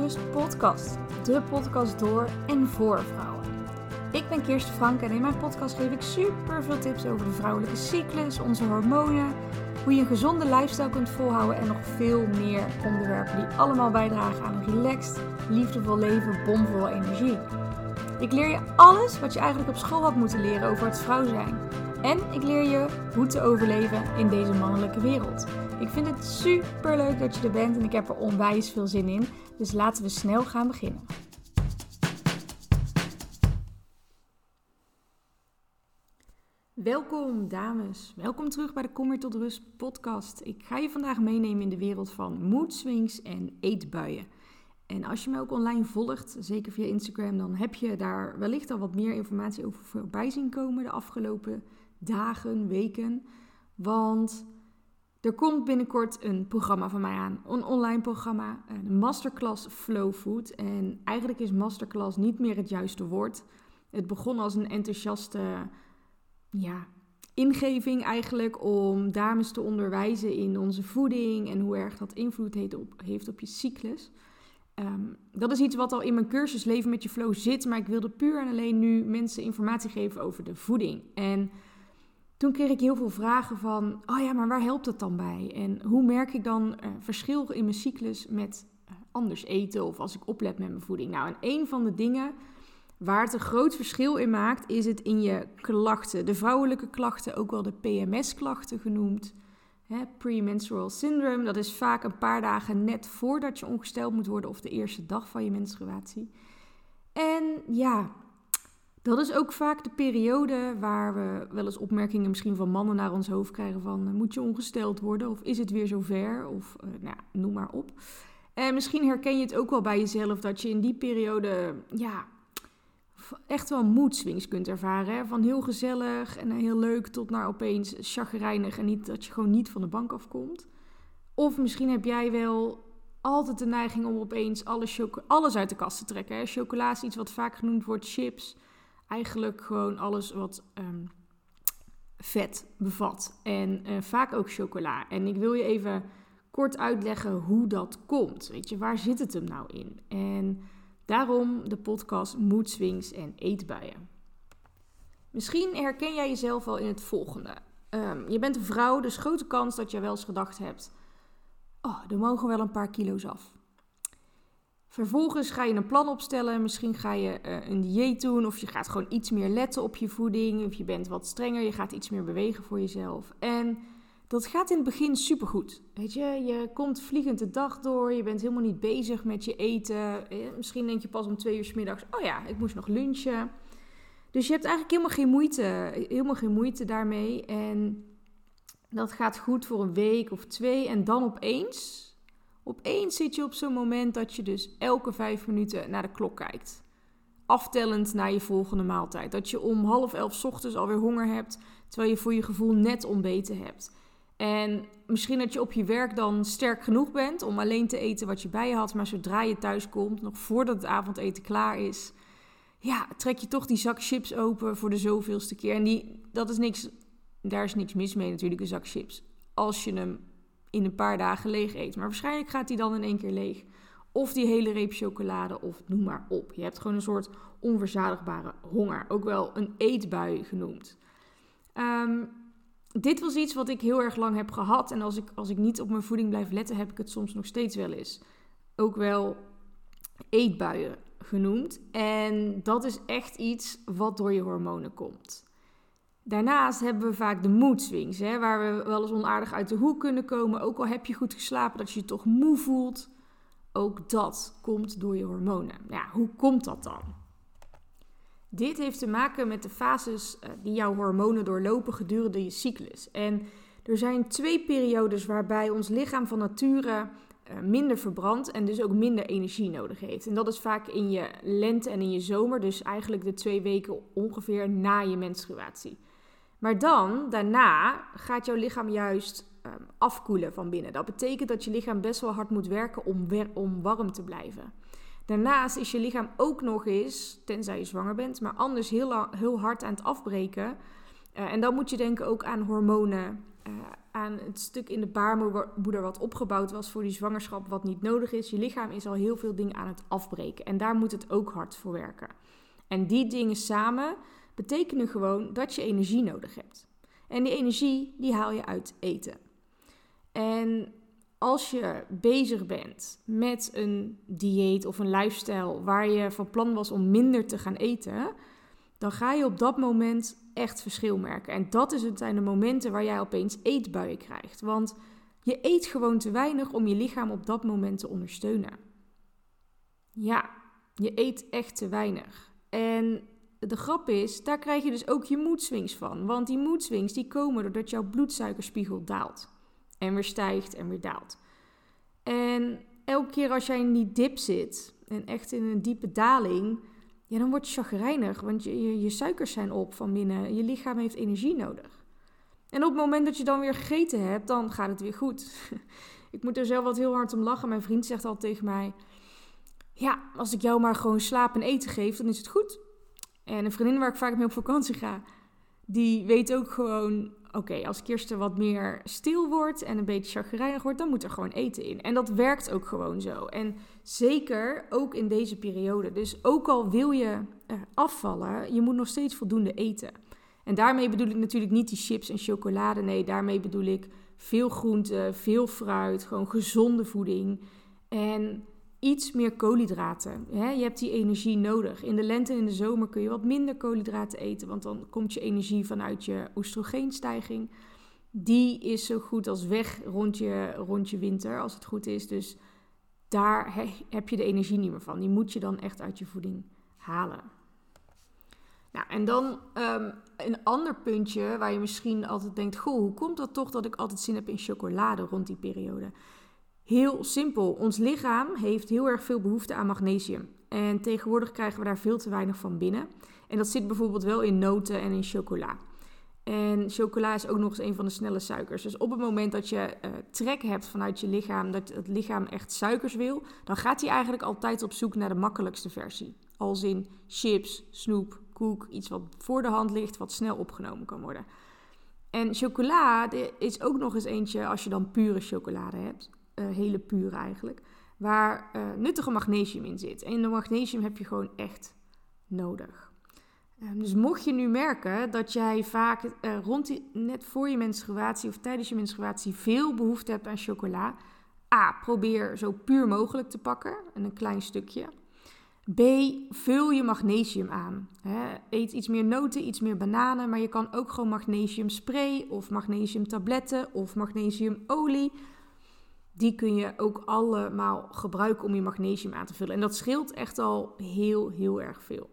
Rust podcast. De podcast door en voor vrouwen. Ik ben Kirsten Frank en in mijn podcast geef ik super veel tips over de vrouwelijke cyclus, onze hormonen, hoe je een gezonde lifestyle kunt volhouden en nog veel meer onderwerpen die allemaal bijdragen aan een relaxed, liefdevol leven, bomvol energie. Ik leer je alles wat je eigenlijk op school had moeten leren over het vrouw zijn. En ik leer je hoe te overleven in deze mannelijke wereld. Ik vind het super leuk dat je er bent en ik heb er onwijs veel zin in. Dus laten we snel gaan beginnen. Welkom dames, welkom terug bij de Kom weer tot rust podcast. Ik ga je vandaag meenemen in de wereld van mood swings en eetbuien. En als je mij ook online volgt, zeker via Instagram, dan heb je daar wellicht al wat meer informatie over voorbij zien komen de afgelopen dagen, weken. Want er komt binnenkort een programma van mij aan, een online programma, een masterclass Flow Food. En eigenlijk is masterclass niet meer het juiste woord. Het begon als een enthousiaste ja, ingeving eigenlijk om dames te onderwijzen in onze voeding en hoe erg dat invloed heeft op, je cyclus. Ehm, dat is iets wat al in mijn cursus Leven met je Flow zit, maar ik wilde puur en alleen nu mensen informatie geven over de voeding. En toen kreeg ik heel veel vragen van, oh ja, maar waar helpt het dan bij? En hoe merk ik dan uh, verschil in mijn cyclus met uh, anders eten of als ik oplet met mijn voeding? Nou, en een van de dingen waar het een groot verschil in maakt, is het in je klachten. De vrouwelijke klachten, ook wel de PMS-klachten genoemd. Premenstrual syndrome, dat is vaak een paar dagen net voordat je ongesteld moet worden of de eerste dag van je menstruatie. En ja, dat is ook vaak de periode waar we wel eens opmerkingen misschien van mannen naar ons hoofd krijgen van eh, moet je ongesteld worden of is het weer zover of uh, nou, noem maar op. En misschien herken je het ook wel bij jezelf dat je in die periode ja, echt wel moedswings kunt ervaren. Hè? Van heel gezellig en heel leuk tot naar opeens chagrijnig en niet, dat je gewoon niet van de bank afkomt. Of misschien heb jij wel altijd de neiging om opeens alles, alles uit de kast te trekken. Hè? Chocola is iets wat vaak genoemd wordt, chips eigenlijk gewoon alles wat um, vet bevat. En uh, vaak ook chocola. En ik wil je even kort uitleggen hoe dat komt. Weet je, waar zit het hem nou in? En daarom de podcast Mood Swings en Eetbuien. Misschien herken jij jezelf al in het volgende. Um, je bent een vrouw, dus grote kans dat je wel eens gedacht hebt... Oh, er mogen wel een paar kilo's af. Vervolgens ga je een plan opstellen. Misschien ga je uh, een dieet doen of je gaat gewoon iets meer letten op je voeding. Of je bent wat strenger, je gaat iets meer bewegen voor jezelf. En dat gaat in het begin supergoed. Weet je, je komt vliegend de dag door. Je bent helemaal niet bezig met je eten. Eh, misschien denk je pas om twee uur s middags, oh ja, ik moest nog lunchen. Dus je hebt eigenlijk helemaal geen moeite, helemaal geen moeite daarmee. En dat gaat goed voor een week of twee. En dan opeens Opeens zit je op zo'n moment dat je dus elke vijf minuten naar de klok kijkt. Aftellend naar je volgende maaltijd. Dat je om half elf ochtends alweer honger hebt, terwijl je voor je gevoel net ontbeten hebt. En misschien dat je op je werk dan sterk genoeg bent om alleen te eten wat je bij je had, maar zodra je thuis komt, nog voordat het avondeten klaar is, ja, trek je toch die zak chips open voor de zoveelste keer. En die, dat is niks, daar is niks mis mee natuurlijk, een zak chips. Als je hem in een paar dagen leeg eet. Maar waarschijnlijk gaat die dan in één keer leeg. Of die hele reep chocolade, of noem maar op. Je hebt gewoon een soort onverzadigbare honger. Ook wel een eetbui genoemd. Um, dit was iets wat ik heel erg lang heb gehad. En als ik, als ik niet op mijn voeding blijf letten, heb ik het soms nog steeds wel eens. Ook wel eetbuien genoemd. En dat is echt iets wat door je hormonen komt. Daarnaast hebben we vaak de mood swings, hè, waar we wel eens onaardig uit de hoek kunnen komen. Ook al heb je goed geslapen, dat je je toch moe voelt. Ook dat komt door je hormonen. Ja, hoe komt dat dan? Dit heeft te maken met de fases eh, die jouw hormonen doorlopen gedurende je cyclus. En er zijn twee periodes waarbij ons lichaam van nature eh, minder verbrandt en dus ook minder energie nodig heeft. En dat is vaak in je lente en in je zomer, dus eigenlijk de twee weken ongeveer na je menstruatie. Maar dan, daarna, gaat jouw lichaam juist um, afkoelen van binnen. Dat betekent dat je lichaam best wel hard moet werken om, om warm te blijven. Daarnaast is je lichaam ook nog eens, tenzij je zwanger bent, maar anders heel, heel hard aan het afbreken. Uh, en dan moet je denken ook aan hormonen uh, aan het stuk in de baarmoeder wat opgebouwd was voor die zwangerschap, wat niet nodig is. Je lichaam is al heel veel dingen aan het afbreken. En daar moet het ook hard voor werken. En die dingen samen betekenen gewoon dat je energie nodig hebt. En die energie, die haal je uit eten. En als je bezig bent met een dieet of een lifestyle waar je van plan was om minder te gaan eten, dan ga je op dat moment echt verschil merken. En dat is het, zijn de momenten waar jij opeens eetbuien krijgt. Want je eet gewoon te weinig om je lichaam op dat moment te ondersteunen. Ja, je eet echt te weinig. En de grap is, daar krijg je dus ook je moedswings van. Want die moedswings die komen doordat jouw bloedsuikerspiegel daalt. En weer stijgt en weer daalt. En elke keer als jij in die dip zit en echt in een diepe daling, ja, dan word je chagrijnig, want je, je, suikers zijn op van binnen. Je lichaam heeft energie nodig. En op het moment dat je dan weer gegeten hebt, dan gaat het weer goed. ik moet er zelf wat heel hard om lachen. Mijn vriend zegt al tegen mij: Ja, als ik jou maar gewoon slaap en eten geef, dan is het goed. En een vriendin waar ik vaak mee op vakantie ga, die weet ook gewoon: Oké, als Kirsten wat meer stil wordt en een beetje chagrijnig wordt, dan moet er gewoon eten in. En dat werkt ook gewoon zo. En zeker ook in deze periode. Dus ook al wil je afvallen, je moet nog steeds voldoende eten. En daarmee bedoel ik natuurlijk niet die chips en chocolade. Nee, daarmee bedoel ik veel groente, veel fruit, gewoon gezonde voeding. En iets meer koolhydraten. Je hebt die energie nodig. In de lente en in de zomer kun je wat minder koolhydraten eten, want dan komt je energie vanuit je oestrogeenstijging. Die is zo goed als weg rond je, winter, als het goed is. Dus daar heb je de energie niet meer van. Die moet je dan echt uit je voeding halen. Nou, en dan um, een ander puntje waar je misschien altijd denkt: Goh, hoe komt dat toch dat ik altijd zin heb in chocolade rond die periode? Heel simpel. Ons lichaam heeft heel erg veel behoefte aan magnesium. En tegenwoordig krijgen we daar veel te weinig van binnen. En dat zit bijvoorbeeld wel in noten en in chocola. En chocola is ook nog eens een van de snelle suikers. Dus op het moment dat je uh, trek hebt vanuit je lichaam, dat het lichaam echt suikers wil, dan gaat hij eigenlijk altijd op zoek naar de makkelijkste versie. Als in chips, snoep, koek, iets wat voor de hand ligt, wat snel opgenomen kan worden. En chocola is ook nog eens eentje als je dan pure chocolade hebt. Eh, hele pure eigenlijk, waar uh, nuttige magnesium in zit. En de magnesium heb je gewoon echt nodig. Ehm, dus mocht je nu merken dat jij vaak uh, rond net voor je menstruatie of tijdens je menstruatie veel behoefte hebt aan chocola, A, probeer zo puur mogelijk te pakken en een klein stukje. B, vul je magnesium aan. eet iets meer noten, iets meer bananen, maar je kan ook gewoon magnesium spray of magnesium tabletten of magnesiumolie die kun je ook allemaal gebruiken om je magnesium aan te vullen. En dat scheelt echt al heel, heel erg veel.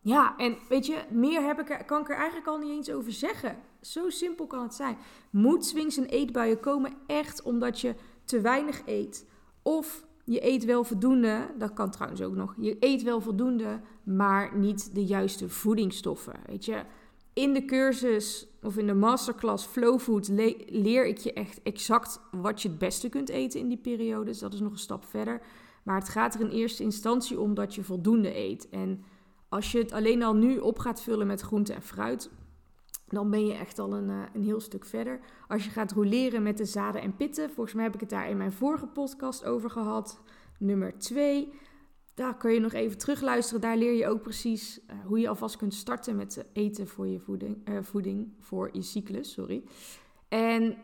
Ja, en weet je, meer heb ik er, kan ik er eigenlijk al niet eens over zeggen. Zo simpel kan het zijn. Moedswings en eetbuien komen echt omdat je te weinig eet. Of je eet wel voldoende, dat kan trouwens ook nog. Je eet wel voldoende, maar niet de juiste voedingsstoffen. Weet je, in de cursus of in de masterclass Flow Food leer ik je echt exact wat je het beste kunt eten in die periode. Dus dat is nog een stap verder. Maar het gaat er in eerste instantie om dat je voldoende eet. En als je het alleen al nu op gaat vullen met groente en fruit, dan ben je echt al een, eh, een heel stuk verder. Als je gaat roleren met de zaden en pitten, volgens mij heb ik het daar in mijn vorige podcast over gehad, nummer 2 daar kun je nog even terugluisteren. Daar leer je ook precies uh, hoe je alvast kunt starten met eten voor je voeding, uh, voeding, voor je cyclus. Sorry. En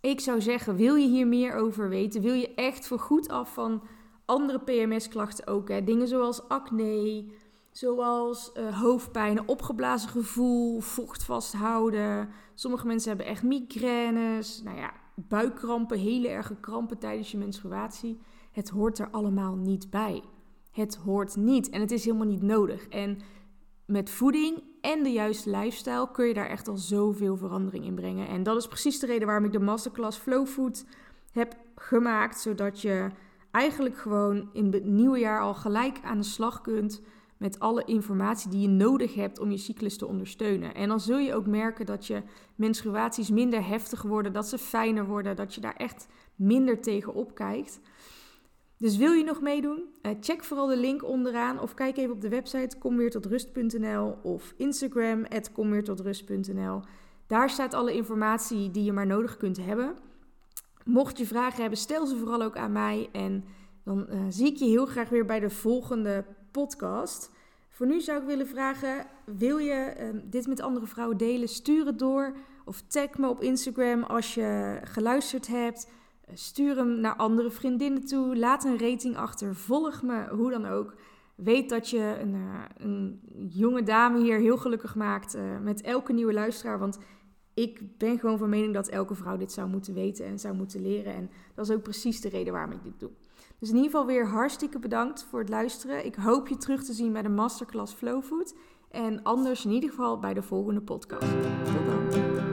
ik zou zeggen, wil je hier meer over weten? Wil je echt voor goed af van andere PMS-klachten ook? Hè? Dingen zoals acne, zoals uh, hoofdpijn, opgeblazen gevoel, vocht vasthouden. Sommige mensen hebben echt migraines. Nou ja, buikkrampen, hele erge krampen tijdens je menstruatie. Het hoort er allemaal niet bij. Het hoort niet en het is helemaal niet nodig. En met voeding en de juiste lifestyle kun je daar echt al zoveel verandering in brengen. En dat is precies de reden waarom ik de masterclass Flow Food heb gemaakt. Zodat je eigenlijk gewoon in het nieuwe jaar al gelijk aan de slag kunt met alle informatie die je nodig hebt om je cyclus te ondersteunen. En dan zul je ook merken dat je menstruaties minder heftig worden, dat ze fijner worden, dat je daar echt minder tegen opkijkt. Dus wil je nog meedoen? Uh, check vooral de link onderaan of kijk even op de website komweertotrust.nl of Instagram komweertotrust.nl. Daar staat alle informatie die je maar nodig kunt hebben. Mocht je vragen hebben, stel ze vooral ook aan mij. En dan uh, zie ik je heel graag weer bij de volgende podcast. Voor nu zou ik willen vragen: wil je uh, dit met andere vrouwen delen? Stuur het door of tag me op Instagram als je geluisterd hebt. Eh, stuur hem naar andere vriendinnen toe. Laat een rating achter. Volg me, hoe dan ook. Weet dat je een, uh, een jonge dame hier heel gelukkig maakt uh, met elke nieuwe luisteraar. Want ik ben gewoon van mening dat elke vrouw dit zou moeten weten en zou moeten leren. En dat is ook precies de reden waarom ik dit doe. Dus in ieder geval weer hartstikke bedankt voor het luisteren. Ik hoop je terug te zien bij de masterclass Flowfood. En anders in ieder geval bij de volgende podcast. Tot dan.